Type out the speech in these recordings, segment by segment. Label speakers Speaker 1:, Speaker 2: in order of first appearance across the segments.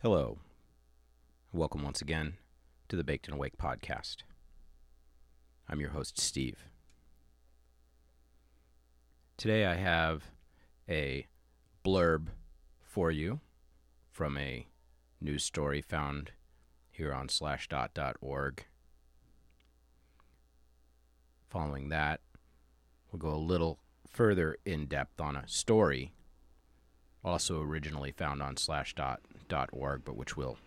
Speaker 1: Hello. Welcome once again to the Baked and Awake podcast. I'm your host, Steve. Today I have a blurb for you from a news story found here on slashdot.org. Following that, we'll go a little further in depth on a story also originally found on slashdot.org, but which we'll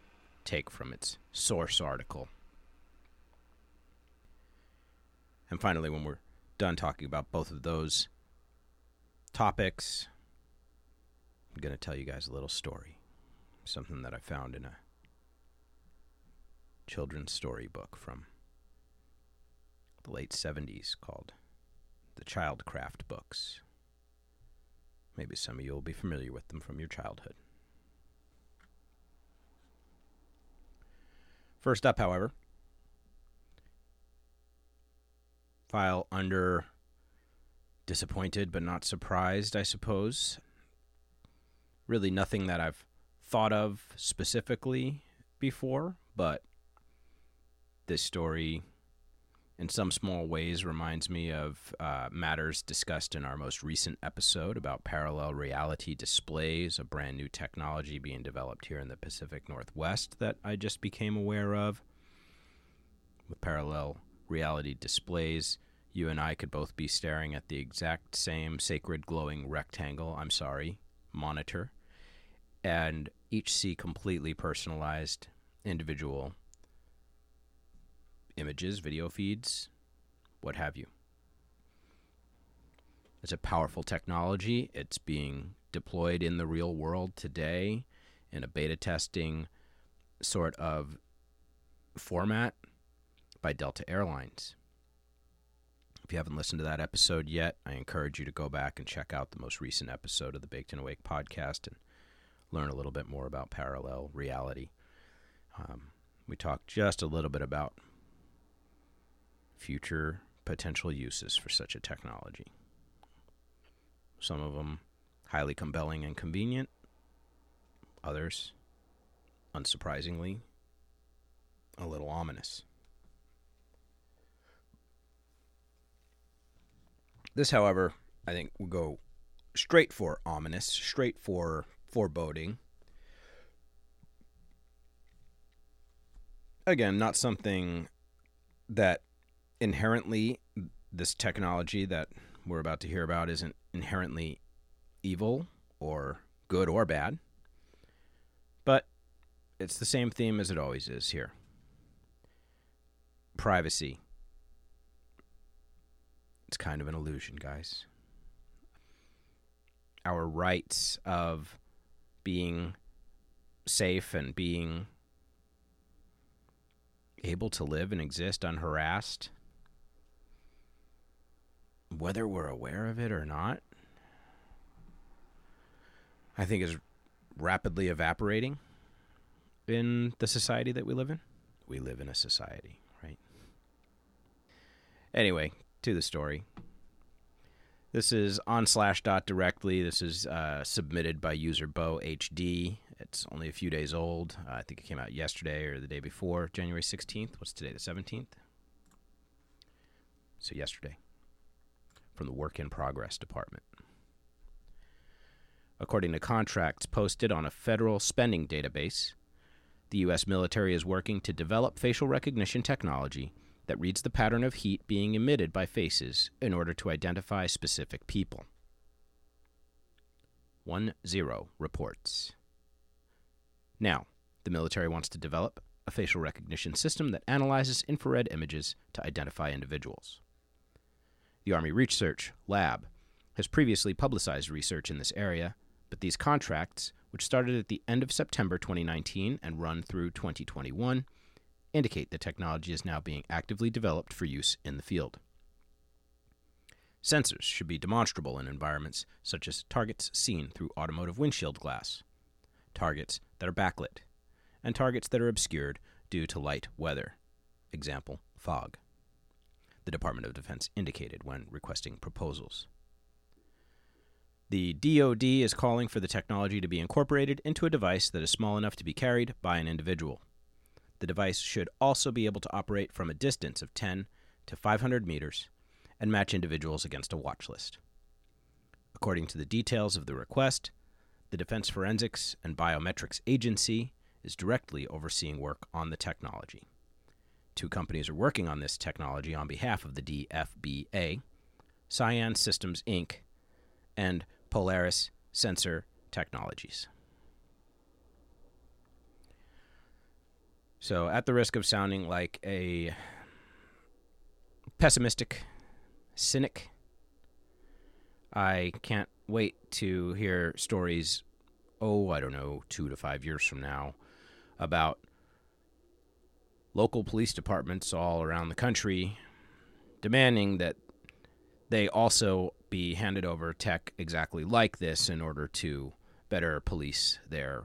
Speaker 1: take from its source article. And finally, when we're done talking about both of those topics, I'm going to tell you guys a little story. Something that I found in a children's storybook from the late 70s called the Childcraft Books. Maybe some of you will be familiar with them from your childhood. First up, however, file under disappointed but not surprised, I suppose. Really nothing that I've thought of specifically before, but this story in some small ways reminds me of uh, matters discussed in our most recent episode about parallel reality displays, a brand new technology being developed here in the Pacific Northwest that I just became aware of. With parallel reality displays, you and I could both be staring at the exact same sacred glowing rectangle, I'm sorry, monitor, and each see completely personalized individual images, video feeds, what have you. It's a powerful technology. It's being deployed in the real world today in a beta testing sort of format by Delta Airlines. If you haven't listened to that episode yet, I encourage you to go back and check out the most recent episode of the Baked and Awake podcast and learn a little bit more about parallel reality. Um, we talked just a little bit about future potential uses for such a technology. Some of them highly compelling and convenient, others, unsurprisingly, a little ominous. This, however, I think will go straight for ominous, straight for foreboding. Again, not something that inherently this technology that we're about to hear about isn't inherently evil or good or bad. But it's the same theme as it always is here. Privacy. It's kind of an illusion, guys. Our rights of being safe and being able to live and exist unharassed whether we're aware of it or not, I think is rapidly evaporating in the society that we live in. We live in a society, right? Anyway, to the story. This is on Slashdot directly. This is uh, submitted by user Bo HD. It's only a few days old. Uh, I think it came out yesterday or the day before, January 16th. What's today, the 17th? So, yesterday from the Work in Progress Department. According to contracts posted on a federal spending database, the U.S. military is working to develop facial recognition technology that reads the pattern of heat being emitted by faces in order to identify specific people. 1 0 reports. Now, the military wants to develop a facial recognition system that analyzes infrared images to identify individuals. The Army Research Lab has previously publicized research in this area, but these contracts, which started at the end of September 2019 and run through 2021, indicate the technology is now being actively developed for use in the field. Sensors should be demonstrable in environments such as targets seen through automotive windshield glass, targets that are backlit, and targets that are obscured due to light weather, example, fog the Department of Defense indicated when requesting proposals. The DoD is calling for the technology to be incorporated into a device that is small enough to be carried by an individual. The device should also be able to operate from a distance of 10 to 500 meters and match individuals against a watch list. According to the details of the request, the Defense Forensics and Biometrics Agency is directly overseeing work on the technology. Two companies are working on this technology on behalf of the DFBA Cyan Systems Inc. and Polaris Sensor Technologies. So, at the risk of sounding like a pessimistic cynic, I can't wait to hear stories, oh, I don't know, two to five years from now, about local police departments all around the country demanding that they also be handed over tech exactly like this in order to better police their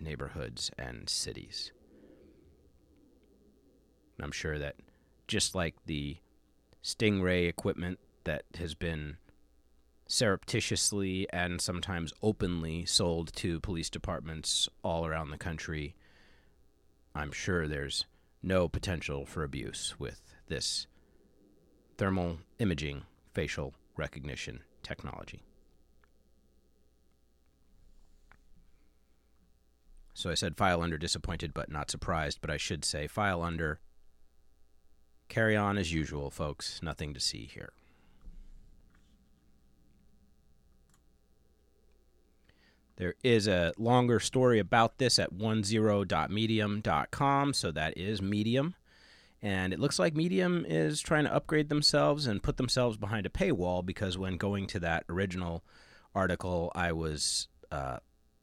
Speaker 1: neighborhoods and cities. And I'm sure that just like the Stingray equipment that has been surreptitiously and sometimes openly sold to police departments all around the country, I'm sure there's no potential for abuse with this thermal imaging facial recognition technology. So I said file under disappointed but not surprised, but I should say file under carry on as usual, folks. Nothing to see here. There is a longer story about this at onezero.medium.com, so that is Medium. And it looks like Medium is trying to upgrade themselves and put themselves behind a paywall because when going to that original article, I was uh,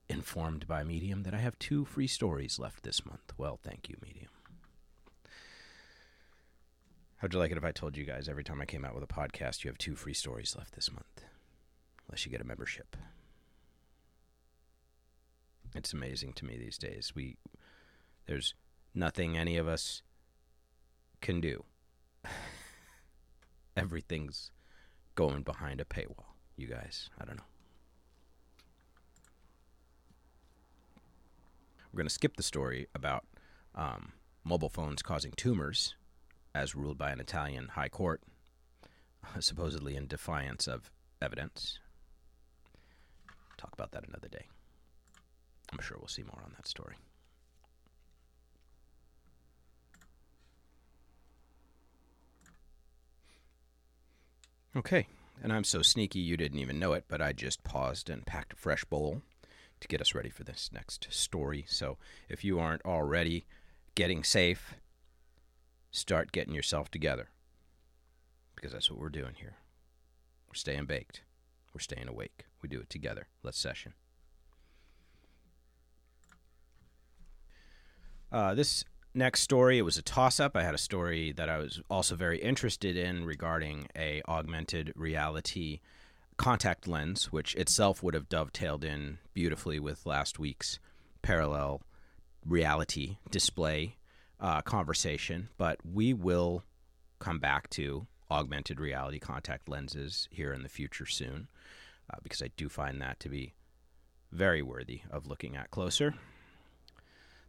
Speaker 1: informed by Medium that I have two free stories left this month. Well, thank you, Medium. How'd you like it if I told you guys every time I came out with a podcast, you have two free stories left this month? Unless you get a membership. It's amazing to me these days. We there's nothing any of us can do. Everything's going behind a paywall. You guys, I don't know. We're going to skip the story about um, mobile phones causing tumors, as ruled by an Italian high court, supposedly in defiance of evidence. Talk about that another day. I'm sure we'll see more on that story. Okay, and I'm so sneaky you didn't even know it, but I just paused and packed a fresh bowl to get us ready for this next story. So if you aren't already getting safe, start getting yourself together because that's what we're doing here. We're staying baked, we're staying awake. We do it together. Let's session. Uh, this next story, it was a toss up. I had a story that I was also very interested in regarding a augmented reality contact lens, which itself would have dovetailed in beautifully with last week's parallel reality display uh, conversation. But we will come back to augmented reality contact lenses here in the future soon, uh, because I do find that to be very worthy of looking at closer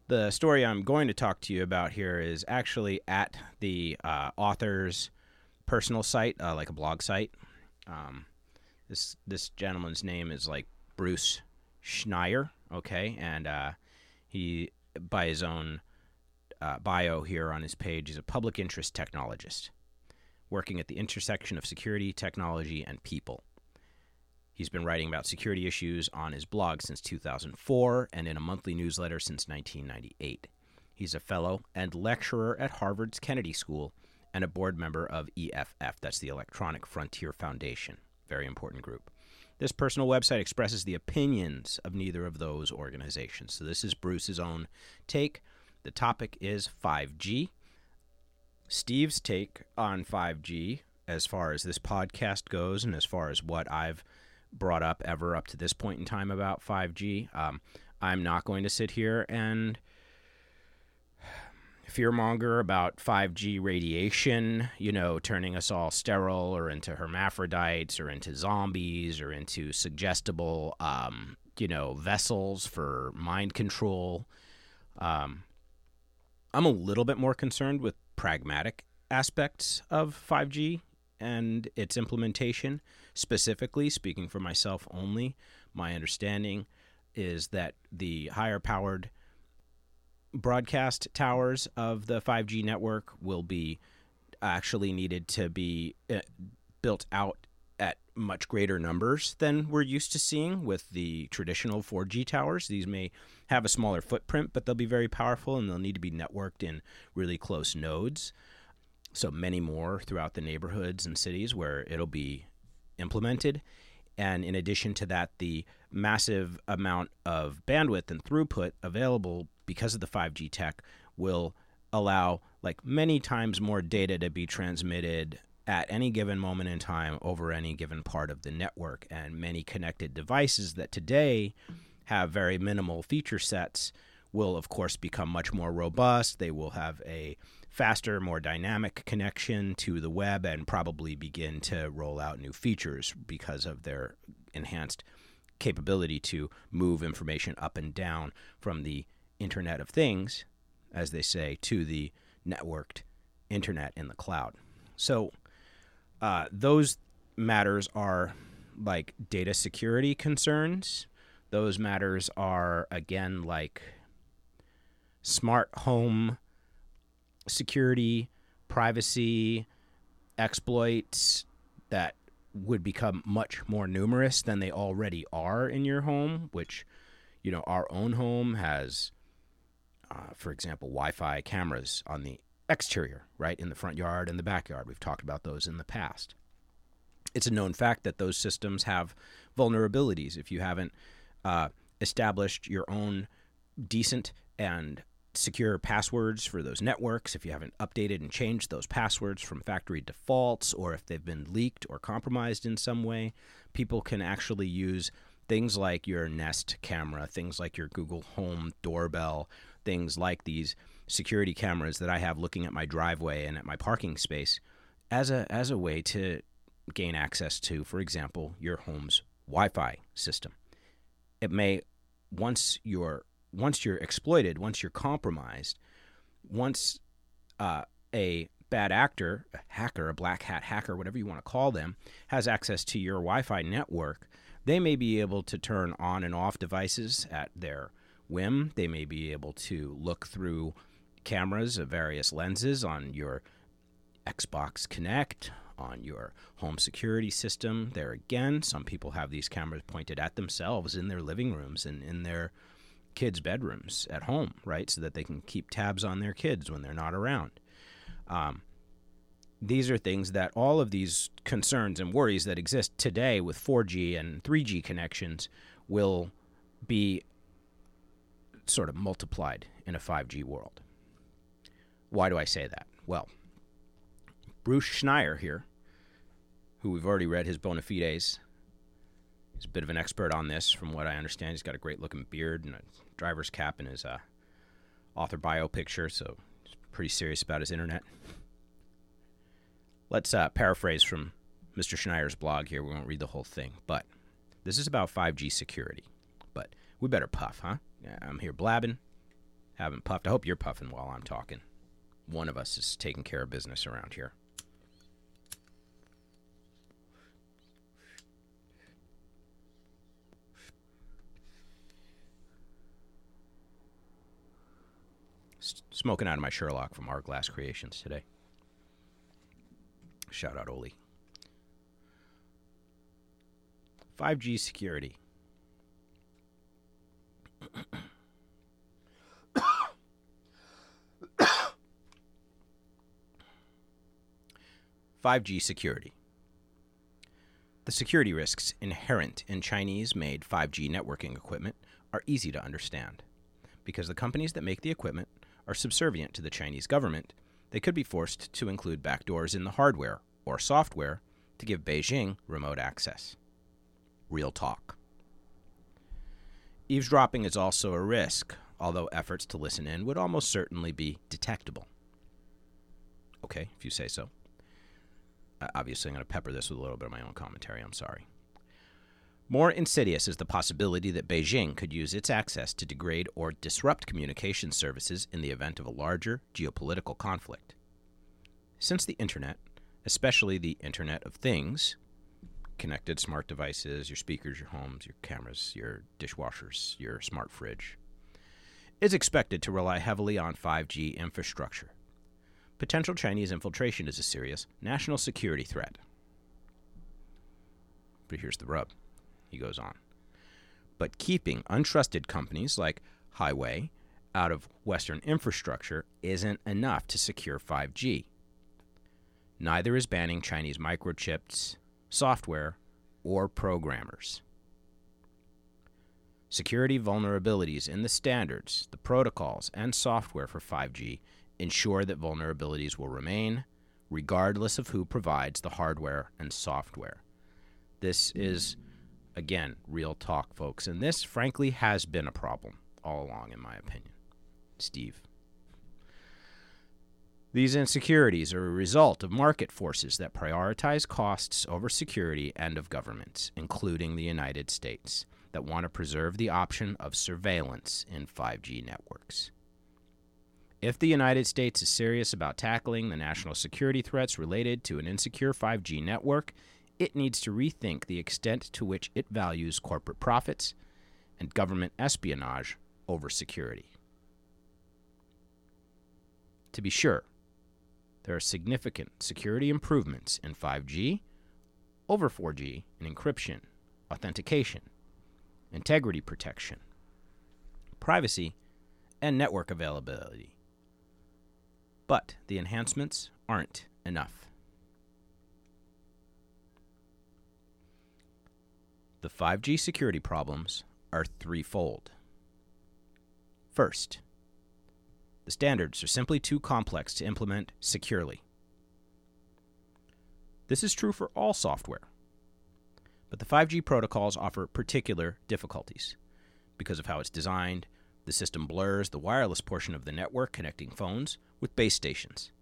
Speaker 1: the story I'm going to talk to you about here is actually at the uh, author's personal site, uh, like a blog site. Um, this this gentleman's name is like Bruce Schneier, okay, and uh, he by his own uh, bio here on his page is a public interest technologist working at the intersection of security, technology, and people. He's been writing about security issues on his blog since 2004 and in a monthly newsletter since 1998. He's a fellow and lecturer at Harvard's Kennedy School and a board member of EFF, that's the Electronic Frontier Foundation. Very important group. This personal website expresses the opinions of neither of those organizations. So this is Bruce's own take. The topic is 5G. Steve's take on 5G, as far as this podcast goes, and as far as what I've brought up ever up to this point in time about 5G. Um, I'm not going to sit here and fearmonger about 5G radiation, you know, turning us all sterile or into hermaphrodites or into zombies or into suggestible, um, you know, vessels for mind control. Um, I'm a little bit more concerned with pragmatic aspects of 5G and its implementation. Specifically, speaking for myself only, my understanding is that the higher powered broadcast towers of the 5G network will be actually needed to be uh, built out at much greater numbers than we're used to seeing with the traditional 4G towers. These may have a smaller footprint, but they'll be very powerful and they'll need to be networked in really close nodes. So many more throughout the neighborhoods and cities where it'll be implemented. And in addition to that, the massive amount of bandwidth and throughput available because of the 5G tech will allow like many times more data to be transmitted at any given moment in time over any given part of the network and many connected devices that today have very minimal feature sets will of course become much more robust they will have a faster more dynamic connection to the web and probably begin to roll out new features because of their enhanced capability to move information up and down from the Internet of Things, as they say, to the networked internet in the cloud. So uh, those matters are like data security concerns. Those matters are, again, like smart home security, privacy, exploits that would become much more numerous than they already are in your home, which, you know, our own home has, uh, for example, Wi Fi cameras on the exterior, right, in the front yard and the backyard. We've talked about those in the past. It's a known fact that those systems have vulnerabilities. If you haven't uh, established your own decent and secure passwords for those networks, if you haven't updated and changed those passwords from factory defaults, or if they've been leaked or compromised in some way, people can actually use things like your Nest camera, things like your Google Home doorbell, things like these security cameras that I have looking at my driveway and at my parking space as a as a way to gain access to, for example, your home's Wi-Fi system. It may once your once you're exploited, once you're compromised, once uh, a bad actor, a hacker, a black hat hacker, whatever you want to call them, has access to your Wi Fi network, they may be able to turn on and off devices at their whim. They may be able to look through cameras of various lenses on your Xbox Kinect, on your home security system. There again, some people have these cameras pointed at themselves in their living rooms and in their kids' bedrooms at home, right? So that they can keep tabs on their kids when they're not around. Um, these are things that all of these concerns and worries that exist today with 4G and 3G connections will be sort of multiplied in a 5G world. Why do I say that? Well, Bruce Schneier here, who we've already read his bona fides, he's a bit of an expert on this from what I understand. He's got a great looking beard and a driver's cap in his uh, author bio picture, so he's pretty serious about his internet. Let's uh, paraphrase from Mr. Schneier's blog here. We won't read the whole thing, but this is about 5G security. But we better puff, huh? I'm here blabbing, haven't puffed. I hope you're puffing while I'm talking. One of us is taking care of business around here. Smoking out of my Sherlock from Art Hourglass Creations today. Shout out Oli. 5G security. Five G security. The security risks inherent in Chinese made 5G networking equipment are easy to understand because the companies that make the equipment are subservient to the Chinese government, they could be forced to include backdoors in the hardware or software to give Beijing remote access. Real talk. Eavesdropping is also a risk, although efforts to listen in would almost certainly be detectable. Okay, if you say so. Uh, obviously, I'm going to pepper this with a little bit of my own commentary. I'm sorry. More insidious is the possibility that Beijing could use its access to degrade or disrupt communication services in the event of a larger geopolitical conflict. Since the Internet, especially the Internet of Things, connected smart devices, your speakers, your homes, your cameras, your dishwashers, your smart fridge, is expected to rely heavily on 5G infrastructure. Potential Chinese infiltration is a serious national security threat. But here's the rub he goes on. But keeping untrusted companies like Huawei out of Western infrastructure isn't enough to secure 5G. Neither is banning Chinese microchips, software, or programmers. Security vulnerabilities in the standards, the protocols, and software for 5G ensure that vulnerabilities will remain regardless of who provides the hardware and software. This is Again, real talk, folks. And this, frankly, has been a problem all along, in my opinion. Steve. These insecurities are a result of market forces that prioritize costs over security and of governments, including the United States, that want to preserve the option of surveillance in 5G networks. If the United States is serious about tackling the national security threats related to an insecure 5G network, it needs to rethink the extent to which it values corporate profits and government espionage over security. To be sure, there are significant security improvements in 5G over 4G in encryption, authentication, integrity protection, privacy, and network availability. But the enhancements aren't enough. The 5G security problems are threefold. First, the standards are simply too complex to implement securely. This is true for all software. But the 5G protocols offer particular difficulties. Because of how it's designed, the system blurs the wireless portion of the network connecting phones with base stations,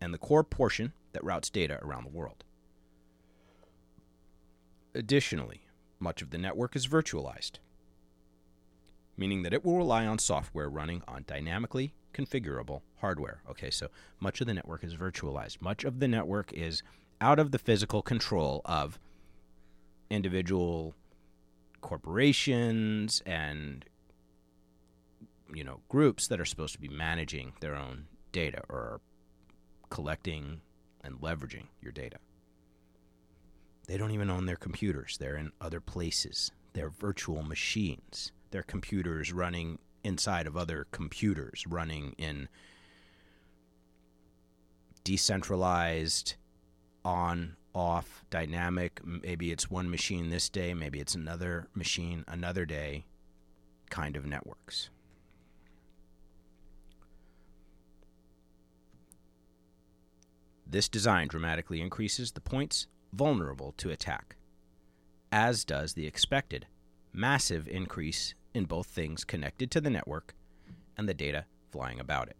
Speaker 1: and the core portion that routes data around the world. Additionally, much of the network is virtualized, meaning that it will rely on software running on dynamically configurable hardware. Okay, so much of the network is virtualized. Much of the network is out of the physical control of individual corporations and you know groups that are supposed to be managing their own data or collecting and leveraging your data. They don't even own their computers. They're in other places. They're virtual machines. They're computers running inside of other computers, running in decentralized, on, off, dynamic. Maybe it's one machine this day, maybe it's another machine another day kind of networks. This design dramatically increases the points vulnerable to attack, as does the expected massive increase in both things connected to the network and the data flying about it.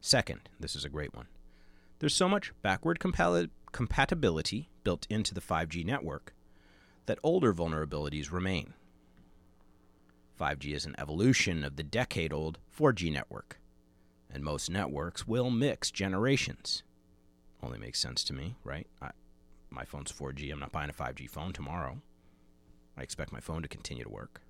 Speaker 1: Second, this is a great one. There's so much backward compatibility built into the 5G network that older vulnerabilities remain. 5G is an evolution of the decade old 4G network, and most networks will mix generations only makes sense to me, right? I, my phone's 4G. I'm not buying a 5G phone tomorrow. I expect my phone to continue to work.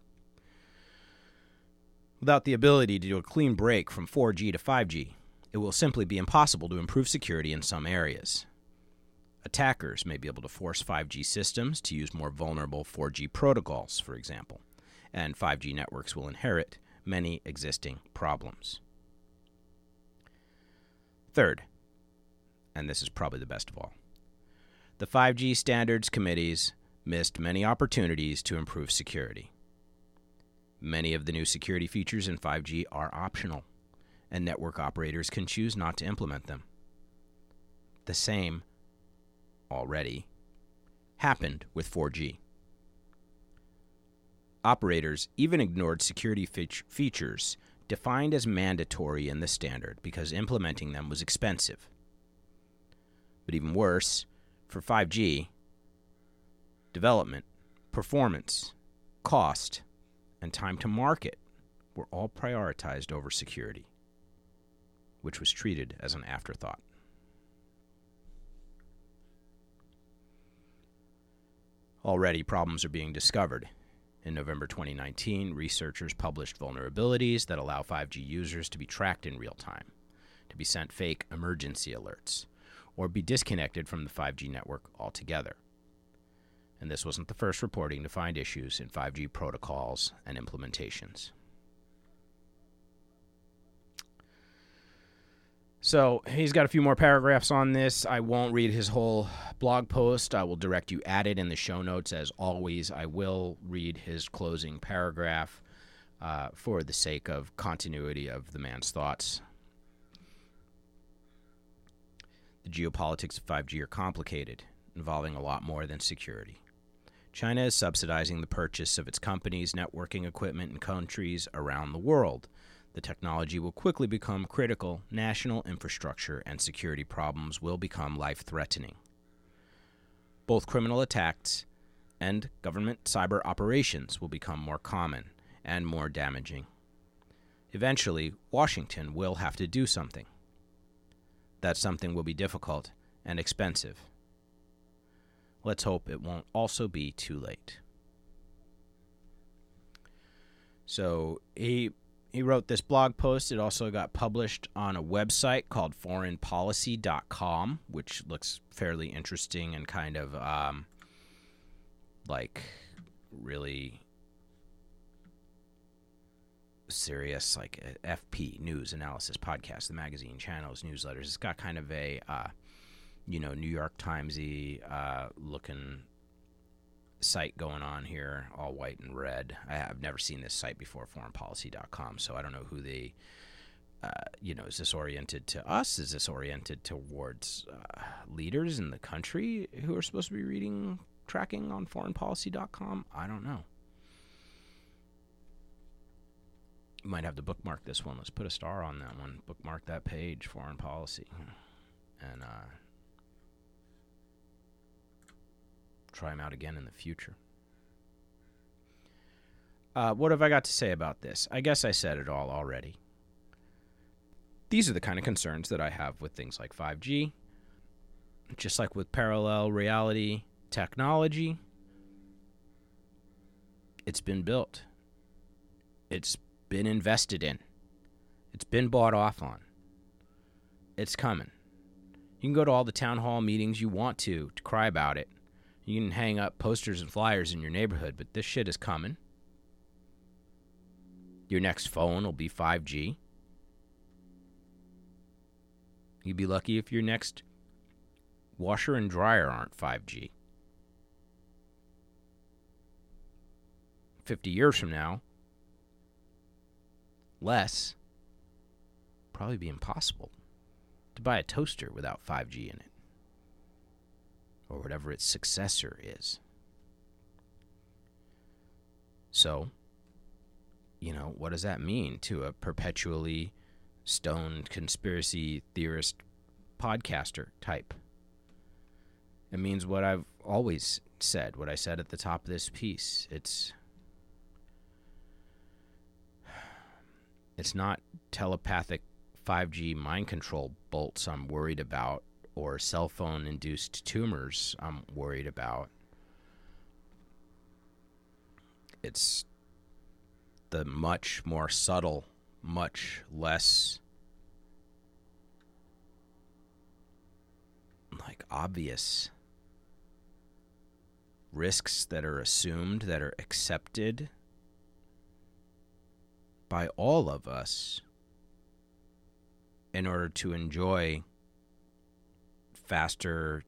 Speaker 1: Without the ability to do a clean break from 4G to 5G, it will simply be impossible to improve security in some areas. Attackers may be able to force 5G systems to use more vulnerable 4G protocols, for example, and 5G networks will inherit many existing problems. Third, and this is probably the best of all. The 5G standards committees missed many opportunities to improve security. Many of the new security features in 5G are optional, and network operators can choose not to implement them. The same, already, happened with 4G. Operators even ignored security features defined as mandatory in the standard because implementing them was expensive. But even worse, for 5G, development, performance, cost, and time to market were all prioritized over security, which was treated as an afterthought. Already, problems are being discovered. In November 2019, researchers published vulnerabilities that allow 5G users to be tracked in real time, to be sent fake emergency alerts, or be disconnected from the 5G network altogether. And this wasn't the first reporting to find issues in 5G protocols and implementations. So he's got a few more paragraphs on this. I won't read his whole blog post. I will direct you at it in the show notes. As always, I will read his closing paragraph uh, for the sake of continuity of the man's thoughts. The geopolitics of 5G are complicated, involving a lot more than security. China is subsidizing the purchase of its companies' networking equipment in countries around the world the technology will quickly become critical, national infrastructure and security problems will become life threatening. Both criminal attacks and government cyber operations will become more common and more damaging. Eventually, Washington will have to do something. That something will be difficult and expensive. Let's hope it won't also be too late. So he he wrote this blog post. It also got published on a website called foreignpolicy.com, which looks fairly interesting and kind of um, like really serious, like uh, FP news analysis podcast, the magazine channels, newsletters. It's got kind of a uh, you know New York Timesy uh, looking site going on here, all white and red. I have never seen this site before, foreignpolicy.com, so I don't know who they, uh, you know, is this oriented to us? Is this oriented towards uh, leaders in the country who are supposed to be reading tracking on foreignpolicy.com? I don't know. Might have to bookmark this one. Let's put a star on that one. Bookmark that page, foreign policy. And, uh, try them out again in the future. Uh, what have I got to say about this? I guess I said it all already. These are the kind of concerns that I have with things like 5G. Just like with parallel reality technology, it's been built, it's been invested in, it's been bought off on. It's coming. You can go to all the town hall meetings you want to to cry about it. You can hang up posters and flyers in your neighborhood, but this shit is coming. Your next phone will be 5G. You'd be lucky if your next washer and dryer aren't 5G. 50 years from now, less, probably be impossible to buy a toaster without 5G in it or whatever its successor is. So, you know, what does that mean to a perpetually stoned conspiracy theorist podcaster type? It means what I've always said, what I said at the top of this piece. It's it's not telepathic 5G mind control bolts I'm worried about or cell phone induced tumors I'm worried about. It's the much more subtle, much less like obvious risks that are assumed, that are accepted by all of us in order to enjoy faster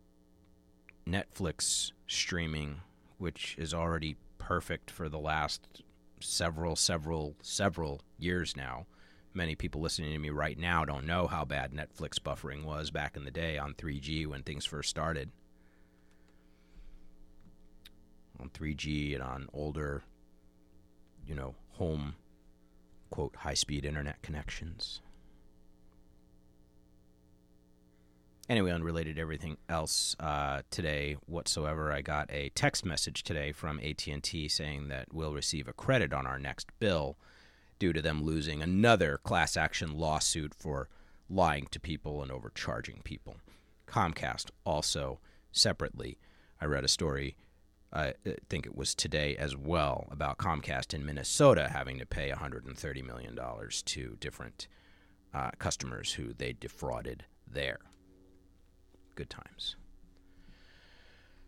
Speaker 1: Netflix streaming, which is already perfect for the last several, several, several years now. Many people listening to me right now don't know how bad Netflix buffering was back in the day on 3G when things first started. On 3G and on older you know, home, quote, high speed internet connections. Anyway, unrelated to everything else, uh, today whatsoever, I got a text message today from AT&T saying that we'll receive a credit on our next bill due to them losing another class action lawsuit for lying to people and overcharging people. Comcast also separately, I read a story I think it was today as well about Comcast in Minnesota having to pay $130 million to different uh, customers who they defrauded there. Good times.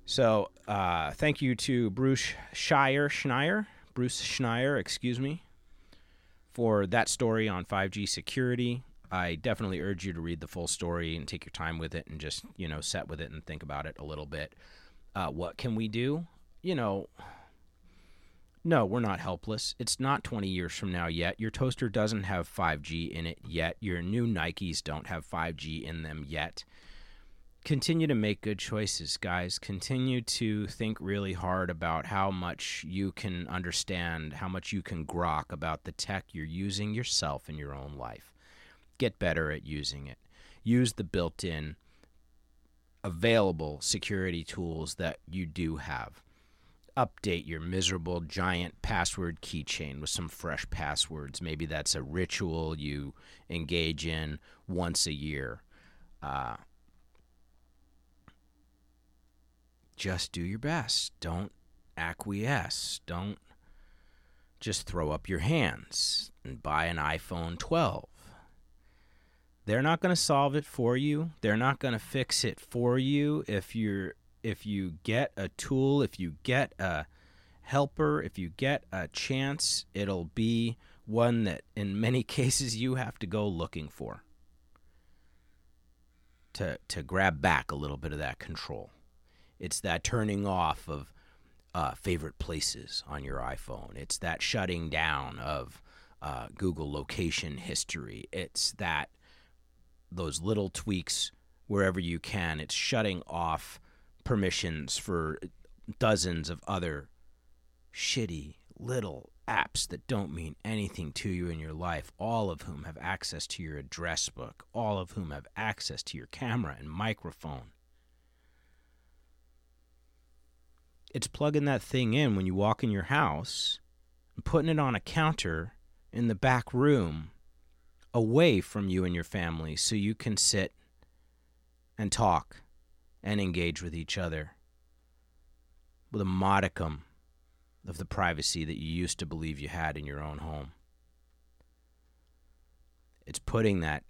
Speaker 1: So, uh, thank you to Bruce Shire, Schneier, Bruce Schneier, excuse me, for that story on 5G security. I definitely urge you to read the full story and take your time with it and just, you know, set with it and think about it a little bit. Uh, what can we do? You know, no, we're not helpless. It's not 20 years from now yet. Your toaster doesn't have 5G in it yet. Your new Nikes don't have 5G in them yet. Continue to make good choices, guys. Continue to think really hard about how much you can understand, how much you can grok about the tech you're using yourself in your own life. Get better at using it. Use the built in available security tools that you do have. Update your miserable giant password keychain with some fresh passwords. Maybe that's a ritual you engage in once a year. Uh, just do your best. Don't acquiesce. Don't just throw up your hands and buy an iPhone 12 they're not going to solve it for you. They're not going to fix it for you if you're if you get a tool, if you get a helper, if you get a chance, it'll be one that in many cases you have to go looking for to to grab back a little bit of that control. It's that turning off of uh, favorite places on your iPhone. It's that shutting down of uh, Google location history. It's that those little tweaks wherever you can. It's shutting off permissions for dozens of other shitty little apps that don't mean anything to you in your life, all of whom have access to your address book, all of whom have access to your camera and microphone. It's plugging that thing in when you walk in your house and putting it on a counter in the back room away from you and your family so you can sit and talk and engage with each other with a modicum of the privacy that you used to believe you had in your own home. It's putting that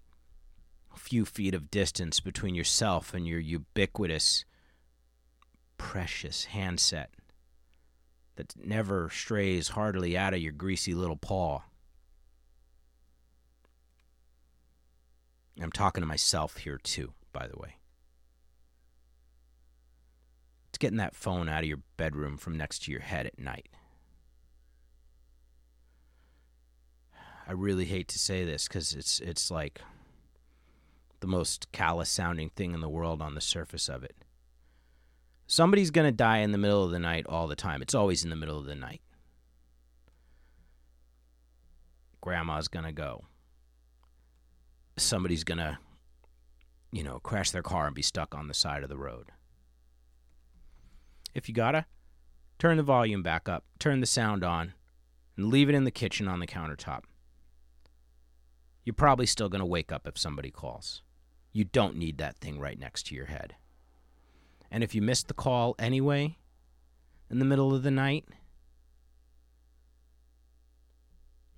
Speaker 1: few feet of distance between yourself and your ubiquitous, precious handset that never strays hardly out of your greasy little paw. I'm talking to myself here too, by the way. It's getting that phone out of your bedroom from next to your head at night. I really hate to say this because it's it's like the most callous sounding thing in the world on the surface of it. Somebody's going to die in the middle of the night all the time. It's always in the middle of the night. Grandma's going to go somebody's going to, you know, crash their car and be stuck on the side of the road. If you gotta, turn the volume back up, turn the sound on, and leave it in the kitchen on the countertop. You're probably still going to wake up if somebody calls. You don't need that thing right next to your head. And if you missed the call anyway, in the middle of the night,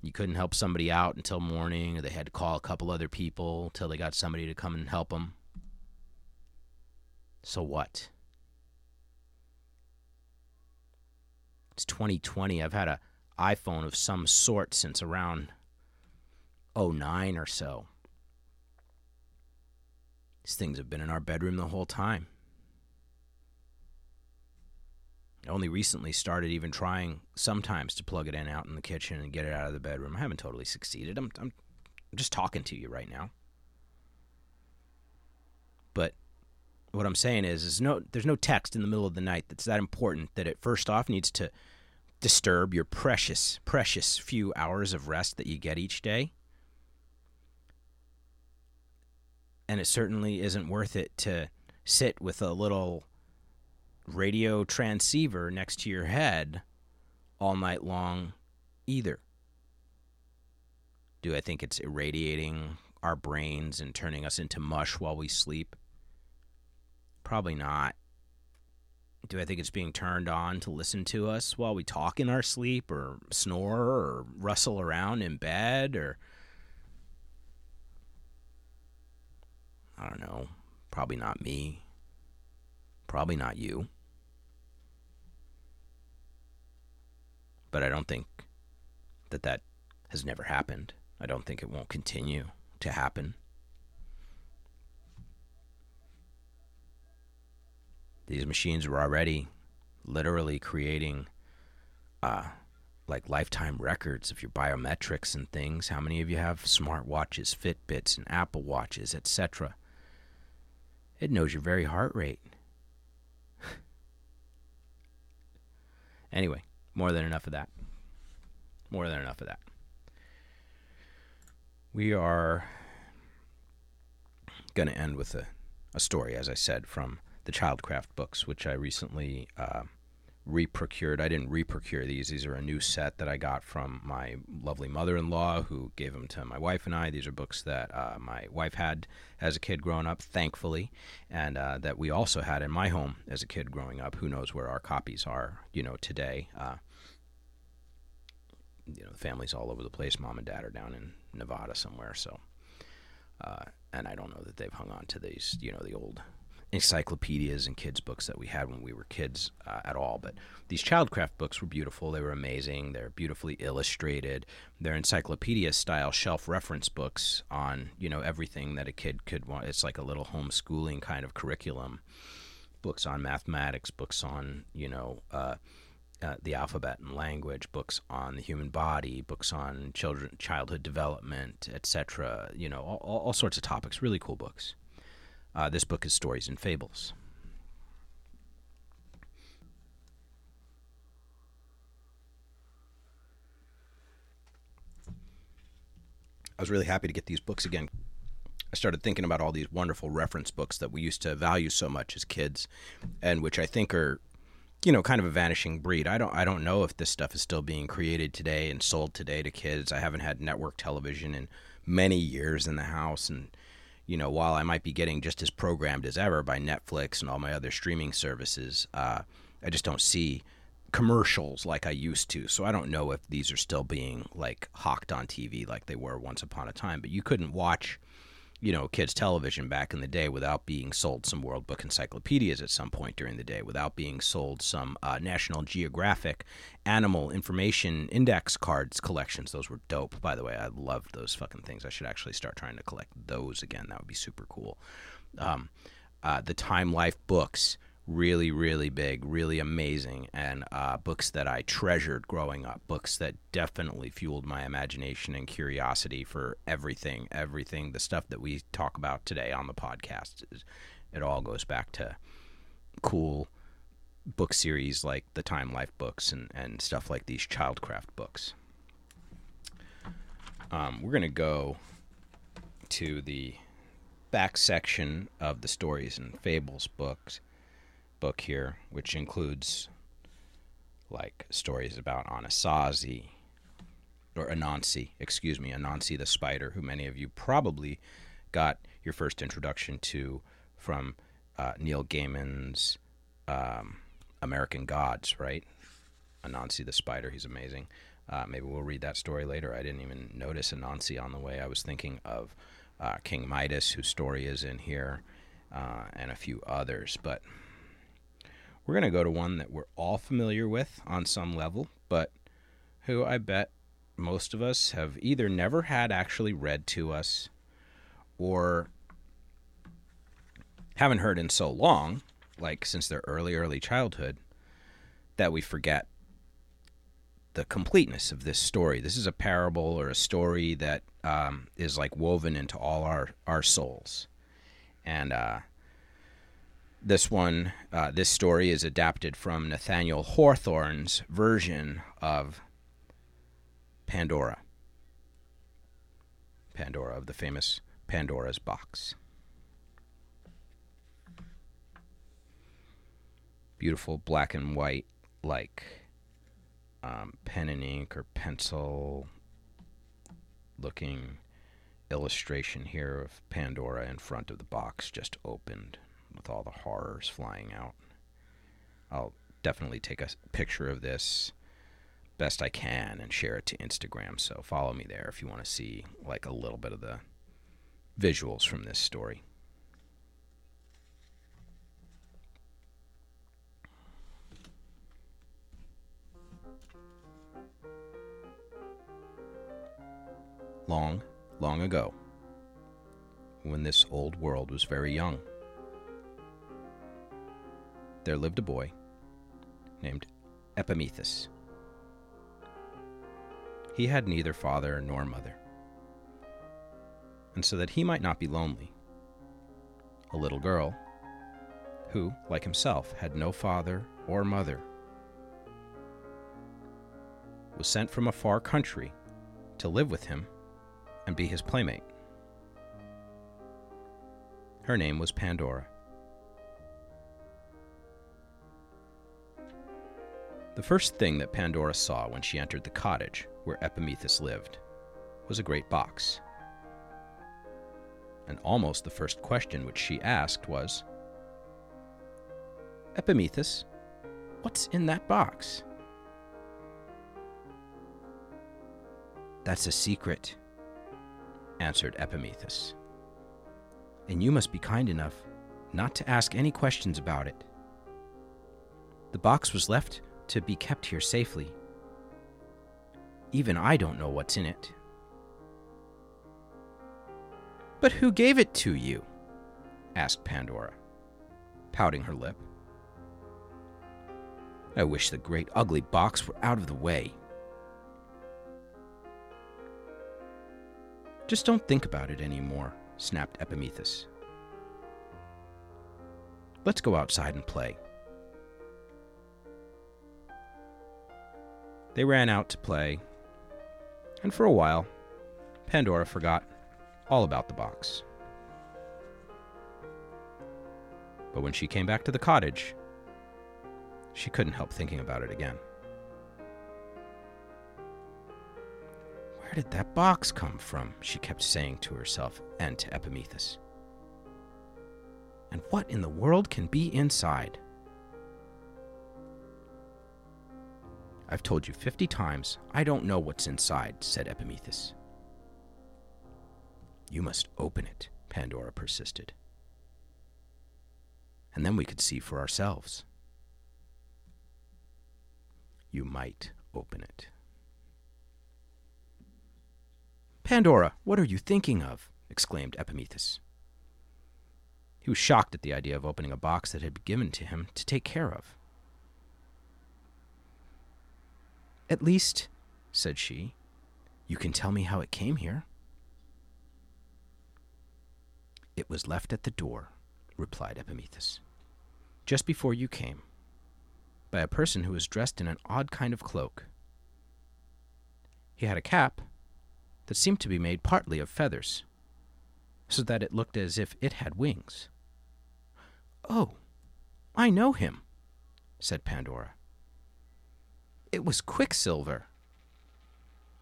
Speaker 1: you couldn't help somebody out until morning, or they had to call a couple other people till they got somebody to come and help them. So what? It's 2020. I've had a iPhone of some sort since around 09 or so. These things have been in our bedroom the whole time. I only recently started even trying sometimes to plug it in out in the kitchen and get it out of the bedroom. I haven't totally succeeded. I'm, I'm, just talking to you right now. But what I'm saying is, is no, there's no text in the middle of the night that's that important that it first off needs to disturb your precious, precious few hours of rest that you get each day. And it certainly isn't worth it to sit with a little radio transceiver next to your head all night long either. Do I think it's irradiating our brains and turning us into mush while we sleep? Probably not. Do I think it's being turned on to listen to us while we talk in our sleep or snore or rustle around in bed or I don't know. Probably not me. Probably not you. But I don't think that that has never happened. I don't think it won't continue to happen. These machines were already literally creating uh, like lifetime records of your biometrics and things. How many of you have smartwatches, Fitbits, and Apple Watches, etc.? It knows your very heart rate. anyway, more than enough of that. More than enough of that. We are going to end with a, a story, as I said, from the Childcraft books, which I recently uh, reprocured. I didn't reprocure these. These are a new set that I got from my lovely mother-in-law, who gave them to my wife and I. These are books that uh, my wife had as a kid growing up, thankfully, and uh, that we also had in my home as a kid growing up. Who knows where our copies are, you know, today? Uh, you know, the family's all over the place. Mom and dad are down in Nevada somewhere, so. Uh, and I don't know that they've hung on to these, you know, the old encyclopedias and kids books that we had when we were kids uh, at all. But these childcraft books were beautiful. They were amazing. They're beautifully illustrated. They're encyclopedia style shelf reference books on you know everything that a kid could want. It's like a little homeschooling kind of curriculum. Books on mathematics. Books on you know. Uh, uh, the alphabet and language, books on the human body, books on children, childhood development, etc. You know, all, all sorts of topics. Really cool books. Uh, this book is Stories and Fables. I was really happy to get these books again. I started thinking about all these wonderful reference books that we used to value so much as kids, and which I think are, you know, kind of a vanishing breed. I don't, I don't know if this stuff is still being created today and sold today to kids. I haven't had network television in many years in the house, and you know, while I might be getting just as programmed as ever by Netflix and all my other streaming services, uh, I just don't see commercials like I used to. So I don't know if these are still being like hawked on TV like they were once upon a time. But you couldn't watch you know, kids' television back in the day without being sold some World Book encyclopedias at some point during the day, without being sold some uh, National Geographic animal information index cards collections. Those were dope, by the way. I loved those fucking things. I should actually start trying to collect those again. That would be super cool. Um, uh, the Time Life books really, really big, really amazing, and uh, books that I treasured growing up. Books that definitely fueled my imagination and curiosity for everything, everything, the stuff that we talk about today on the podcast. It all goes back to cool book series like the Time Life books and, and stuff like these Childcraft books. Um, we're going to go to the back section of the Stories and Fables books book here, which includes like stories about Anasazi or Anansi, excuse me, Anansi the spider, who many of you probably got your first introduction to from uh, Neil Gaiman's um, American Gods, right? Anansi the spider, he's amazing. Uh, maybe we'll read that story later. I didn't even notice Anansi on the way. I was thinking of uh, King Midas, whose story is in here, uh, and a few others. But we're going to go to one that we're all familiar with on some level, but who I bet most of us have either never had actually read to us or haven't heard in so long, like since their early, early childhood, that we forget the completeness of this story. This is a parable or a story that um, is like woven into all our, our souls. And uh, This one, uh, this story is adapted from Nathaniel Hawthorne's version of Pandora. Pandora, of the famous Pandora's Box. Beautiful black and white, like um, pen and ink or pencil looking illustration here of Pandora in front of the box just opened with all the horrors flying out. I'll definitely take a picture of this best I can and share it to Instagram. So follow me there if you want to see like a little bit of the visuals from this story. Long, long ago, when this old world was very young, there lived a boy named Epimetheus. He had neither father nor mother. And so that he might not be lonely, a little girl, who, like himself, had no father or mother, was sent from a far country to live with him and be his playmate. Her name was Pandora. The first thing that Pandora saw when she entered the cottage where Epimetheus lived was a great box. And almost the first question which she asked was Epimetheus, what's in that box? That's a secret, answered Epimetheus. And you must be kind enough not to ask any questions about it. The box was left to be kept here safely. Even I don't know what's in it. But who gave it to you? asked Pandora, pouting her lip. I wish the great ugly box were out of the way. Just don't think about it anymore, snapped Epimetheus. Let's go outside and play. They ran out to play, and for a while, Pandora forgot all about the box. But when she came back to the cottage, she couldn't help thinking about it again. Where did that box come from? she kept saying to herself and to Epimetheus. And what in the world can be inside? I've told you fifty times I don't know what's inside, said Epimetheus. You must open it, Pandora persisted. And then we could see for ourselves. You might open it. Pandora, what are you thinking of? exclaimed Epimetheus. He was shocked at the idea of opening a box that had been given to him to take care of. At least, said she, you can tell me how it came here. It was left at the door, replied Epimetheus, just before you came, by a person who was dressed in an odd kind of cloak. He had a cap that seemed to be made partly of feathers, so that it looked as if it had wings. Oh, I know him, said Pandora. It was Quicksilver.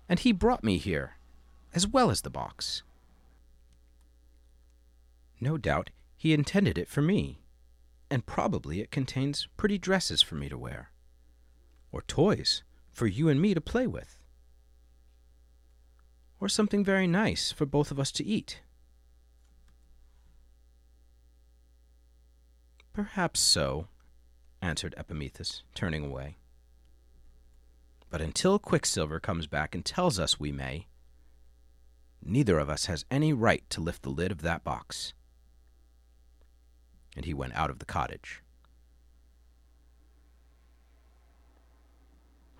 Speaker 1: And he brought me here, as well as the box. No doubt he intended it for me, and probably it contains pretty dresses for me to wear, or toys for you and me to play with, or something very nice for both of us to eat. Perhaps so, answered Epimetheus, turning away. But until Quicksilver comes back and tells us we may, neither of us has any right to lift the lid of that box. And he went out of the cottage.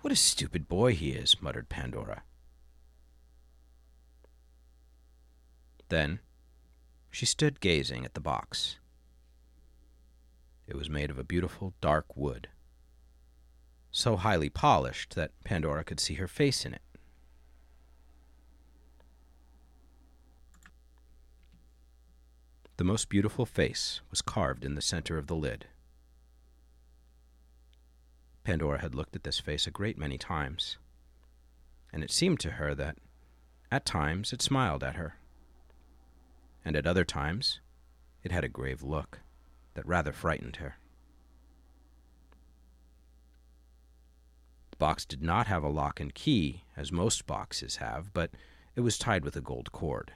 Speaker 1: What a stupid boy he is, muttered Pandora. Then she stood gazing at the box. It was made of a beautiful dark wood, so highly polished that Pandora could see her face in it. The most beautiful face was carved in the center of the lid. Pandora had looked at this face a great many times, and it seemed to her that at times it smiled at her, and at other times it had a grave look that rather frightened her. Box did not have a lock and key, as most boxes have, but it was tied with a gold cord.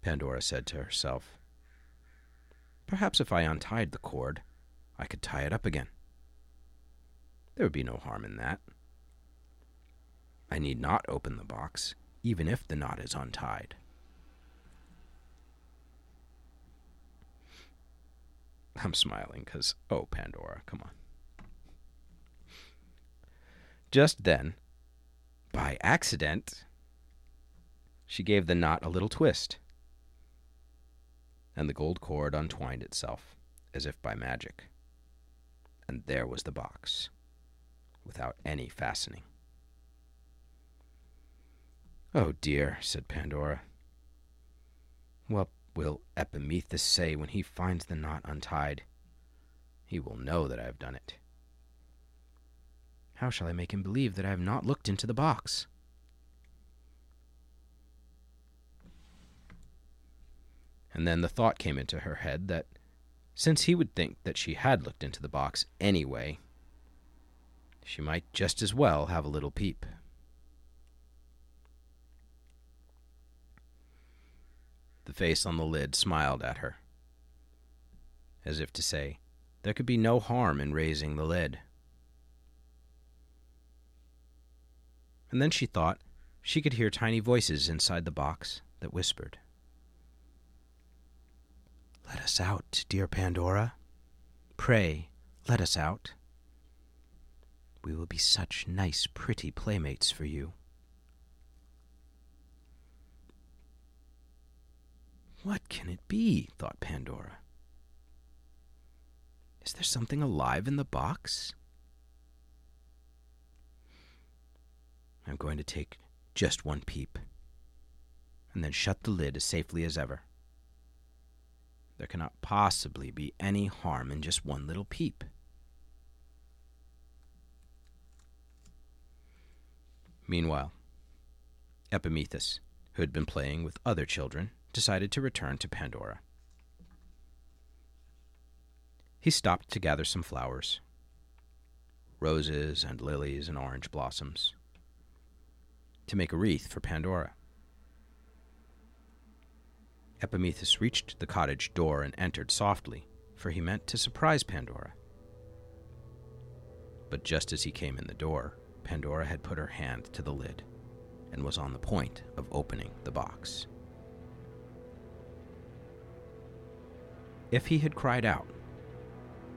Speaker 1: Pandora said to herself, Perhaps if I untied the cord, I could tie it up again. There would be no harm in that. I need not open the box, even if the knot is untied. I'm smiling because, oh, Pandora, come on. Just then, by accident, she gave the knot a little twist, and the gold cord untwined itself as if by magic and there was the box, without any fastening. Oh dear, said Pandora. What will Epimetheus say when he finds the knot untied? He will know that I have done it. How shall I make him believe that I have not looked into the box? And then the thought came into her head that since he would think that she had looked into the box anyway, she might just as well have a little peep. The face on the lid smiled at her, as if to say, there could be no harm in raising the lid. And then she thought she could hear tiny voices inside the box that whispered. Let us out, dear Pandora. Pray, let us out. We will be such nice, pretty playmates for you. What can it be? thought Pandora. Is there something alive in the box? I'm going to take just one peep, and then shut the lid as safely as ever. There cannot possibly be any harm in just one little peep. Meanwhile, Epimetheus, who had been playing with other children, decided to return to Pandora. He stopped to gather some flowers roses and lilies and orange blossoms to make a wreath for Pandora. Epimetheus reached the cottage door and entered softly, for he meant to surprise Pandora. But just as he came in the door, Pandora had put her hand to the lid and was on the point of opening the box. If he had cried out,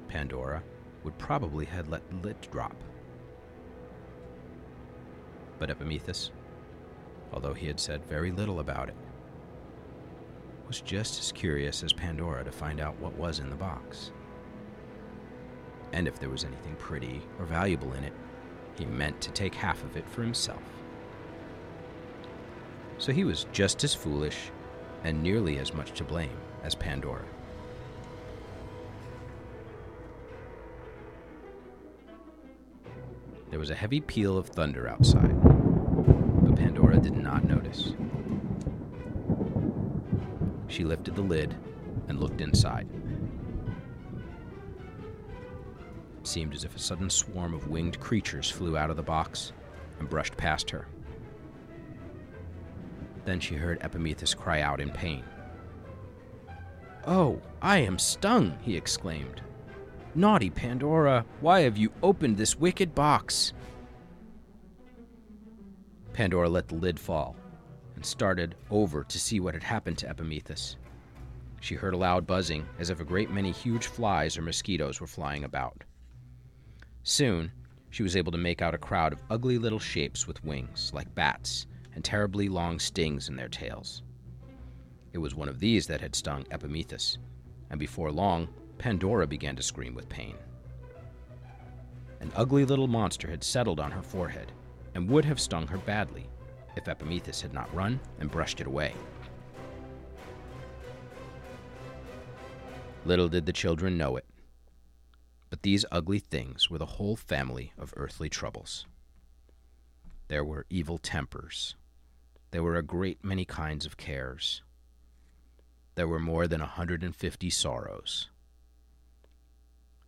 Speaker 1: Pandora would probably have let the lid drop. But Epimetheus, although he had said very little about it, was just as curious as Pandora to find out what was in the box. And if there was anything pretty or valuable in it, he meant to take half of it for himself. So he was just as foolish and nearly as much to blame as Pandora. There was a heavy peal of thunder outside, Pandora did not notice. She lifted the lid and looked inside. It seemed as if a sudden swarm of winged creatures flew out of the box and brushed past her. Then she heard Epimetheus cry out in pain. Oh, I am stung, he exclaimed. Naughty Pandora, why have you opened this wicked box? Pandora let the lid fall and started over to see what had happened to Epimetheus. She heard a loud buzzing, as if a great many huge flies or mosquitoes were flying about. Soon, she was able to make out a crowd of ugly little shapes with wings, like bats, and terribly long stings in their tails. It was one of these that had stung Epimetheus, and before long, Pandora began to scream with pain. An ugly little monster had settled on her forehead and would have stung her badly if Epimetheus had not run and brushed it away. Little did the children know it, but these ugly things were the whole family of earthly troubles. There were evil tempers. There were a great many kinds of cares. There were more than a 150 sorrows.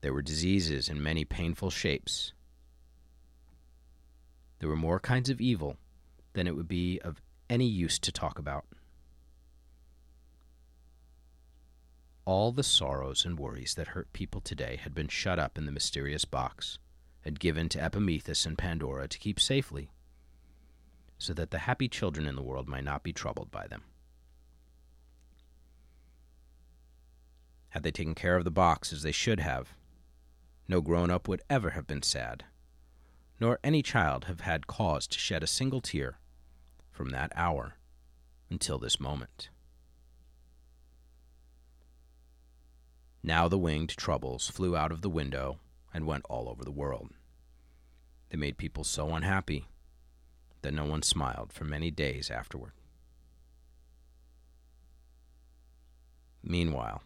Speaker 1: There were diseases in many painful shapes. There were more kinds of evil than it would be of any use to talk about. All the sorrows and worries that hurt people today had been shut up in the mysterious box and given to Epimetheus and Pandora to keep safely, so that the happy children in the world might not be troubled by them. Had they taken care of the box as they should have, no grown up would ever have been sad, nor any child have had cause to shed a single tear from that hour until this moment. Now the winged troubles flew out of the window and went all over the world. They made people so unhappy that no one smiled for many days afterward. Meanwhile,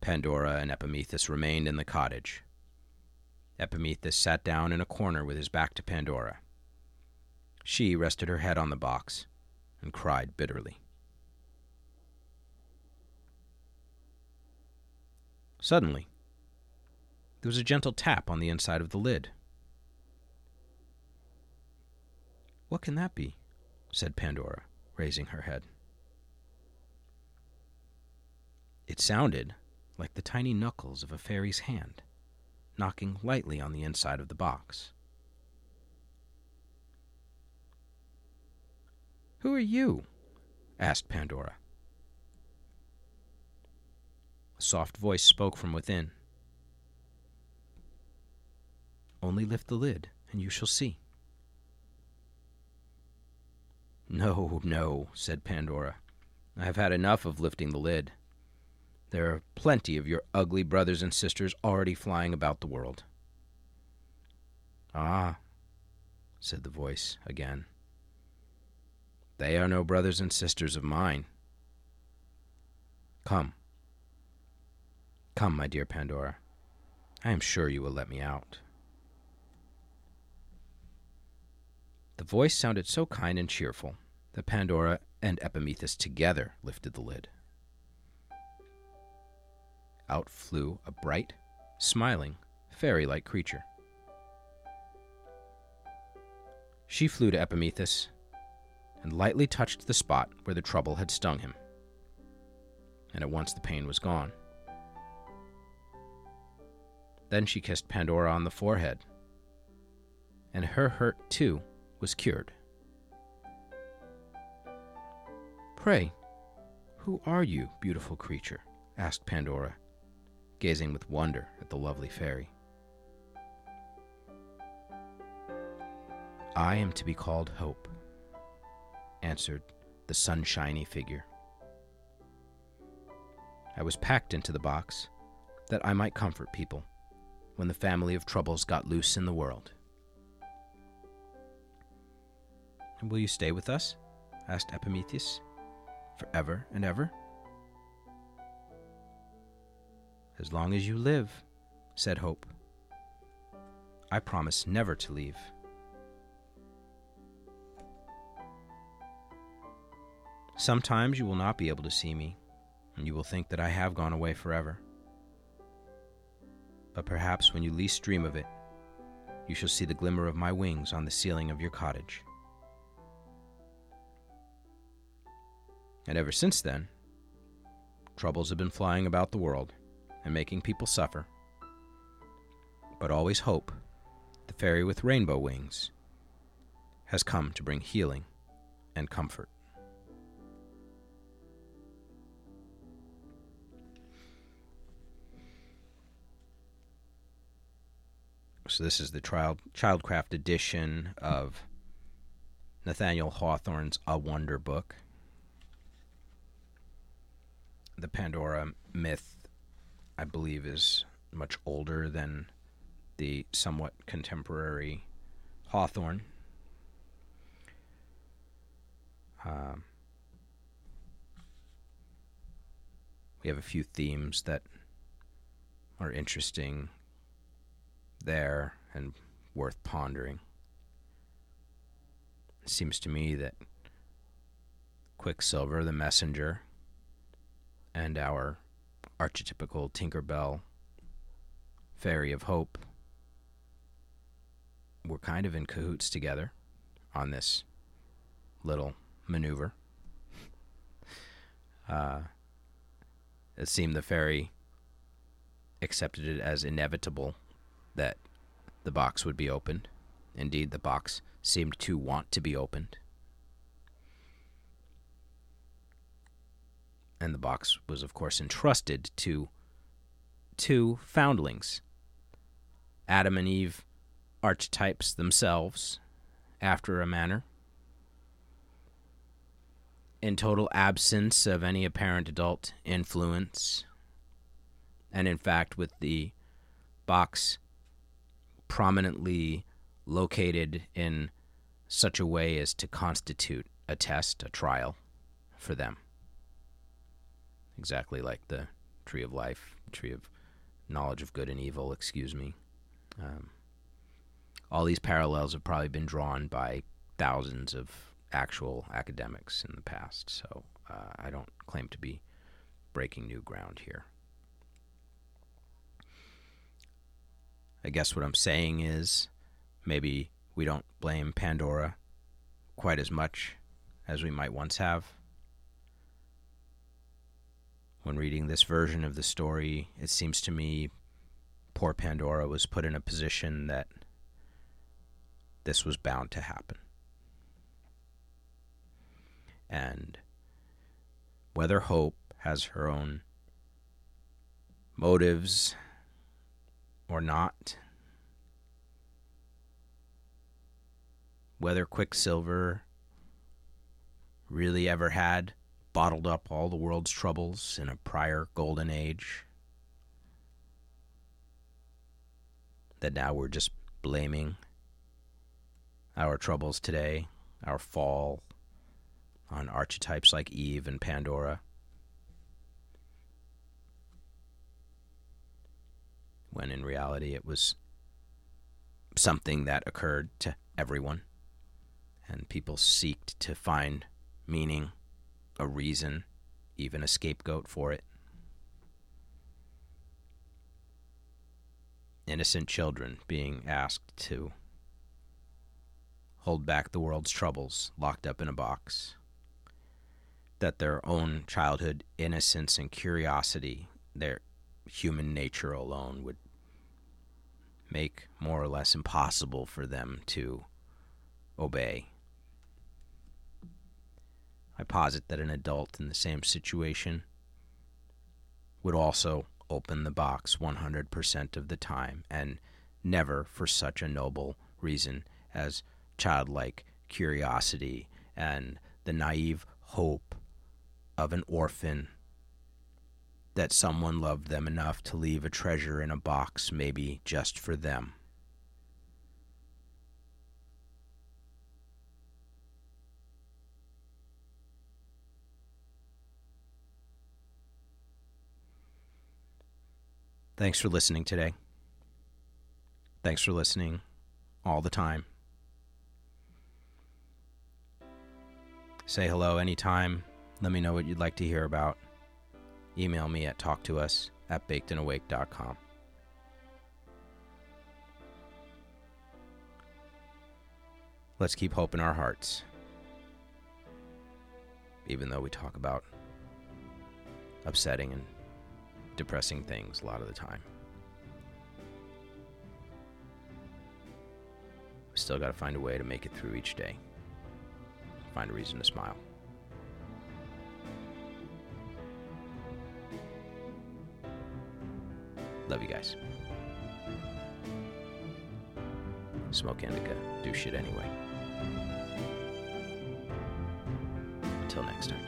Speaker 1: Pandora and Epimetheus remained in the cottage. Epimetheus sat down in a corner with his back to Pandora. She rested her head on the box and cried bitterly. Suddenly, there was a gentle tap on the inside of the lid. What can that be? said Pandora, raising her head. It sounded like the tiny knuckles of a fairy's hand, knocking lightly on the inside of the box. Who are you? asked Pandora. A soft voice spoke from within. Only lift the lid, and you shall see. No, no, said Pandora. I have had enough of lifting the lid. There are plenty of your ugly brothers and sisters already flying about the world. Ah, said the voice again. They are no brothers and sisters of mine. Come, Come, my dear Pandora. I am sure you will let me out. The voice sounded so kind and cheerful that Pandora and Epimetheus together lifted the lid. Out flew a bright, smiling, fairy like creature. She flew to Epimetheus and lightly touched the spot where the trouble had stung him. And at once the pain was gone. Then she kissed Pandora on the forehead, and her hurt, too, was cured. Pray, who are you, beautiful creature? asked Pandora, gazing with wonder at the lovely fairy. I am to be called Hope, answered the sunshiny figure. I was packed into the box that I might comfort people when the family of troubles got loose in the world. And will you stay with us? asked Epimetheus. Forever and ever? As long as you live, said Hope. I promise never to leave. Sometimes you will not be able to see me, and you will think that I have gone away forever but perhaps when you least dream of it, you shall see the glimmer of my wings on the ceiling of your cottage. And ever since then, troubles have been flying about the world and making people suffer. But always hope, the fairy with rainbow wings, has come to bring healing and comfort. So this is the child childcraft edition of Nathaniel Hawthorne's A Wonder Book. The Pandora myth I believe is much older than the somewhat contemporary Hawthorne. Um, we have a few themes that are interesting there and worth pondering. It seems to me that Quicksilver, the messenger, and our archetypical Tinkerbell Fairy of Hope were kind of in cahoots together on this little maneuver. Uh, it seemed the fairy accepted it as inevitable that the box would be opened. Indeed, the box seemed to want to be opened. And the box was, of course, entrusted to two foundlings Adam and Eve, archetypes themselves, after a manner. In total absence of any apparent adult influence, and in fact, with the box prominently located in such a way as to constitute a test, a trial for them. Exactly like the tree of life, tree of knowledge of good and evil, excuse me. Um, all these parallels have probably been drawn by thousands of actual academics in the past, so uh, I don't claim to be breaking new ground here. I guess what I'm saying is maybe we don't blame Pandora quite as much as we might once have. When reading this version of the story, it seems to me poor Pandora was put in a position that this was bound to happen. And whether Hope has her own motives or not, whether Quicksilver really ever had bottled up all the world's troubles in a prior golden age, that now we're just blaming our troubles today, our fall, on archetypes like Eve and Pandora. When in reality it was something that occurred to everyone, and people seeked to find meaning, a reason, even a scapegoat for it. innocent children being asked to hold back the world's troubles locked up in a box. That their own childhood innocence and curiosity, their human nature alone, would make more or less impossible for them to obey. I posit that an adult in the same situation would also open the box 100% of the time, and never for such a noble reason as childlike curiosity and the naive hope of an orphan that someone loved them enough to leave a treasure in a box, maybe just for them. Thanks for listening today. Thanks for listening all the time. Say hello anytime. Let me know what you'd like to hear about. Email me at talktous at bakedandawake.com. Let's keep hope in our hearts, even though we talk about upsetting and depressing things a lot of the time. We still got to find a way to make it through each day. Find a reason to smile. Love you guys. Smoke indica. Do shit anyway. Until next time.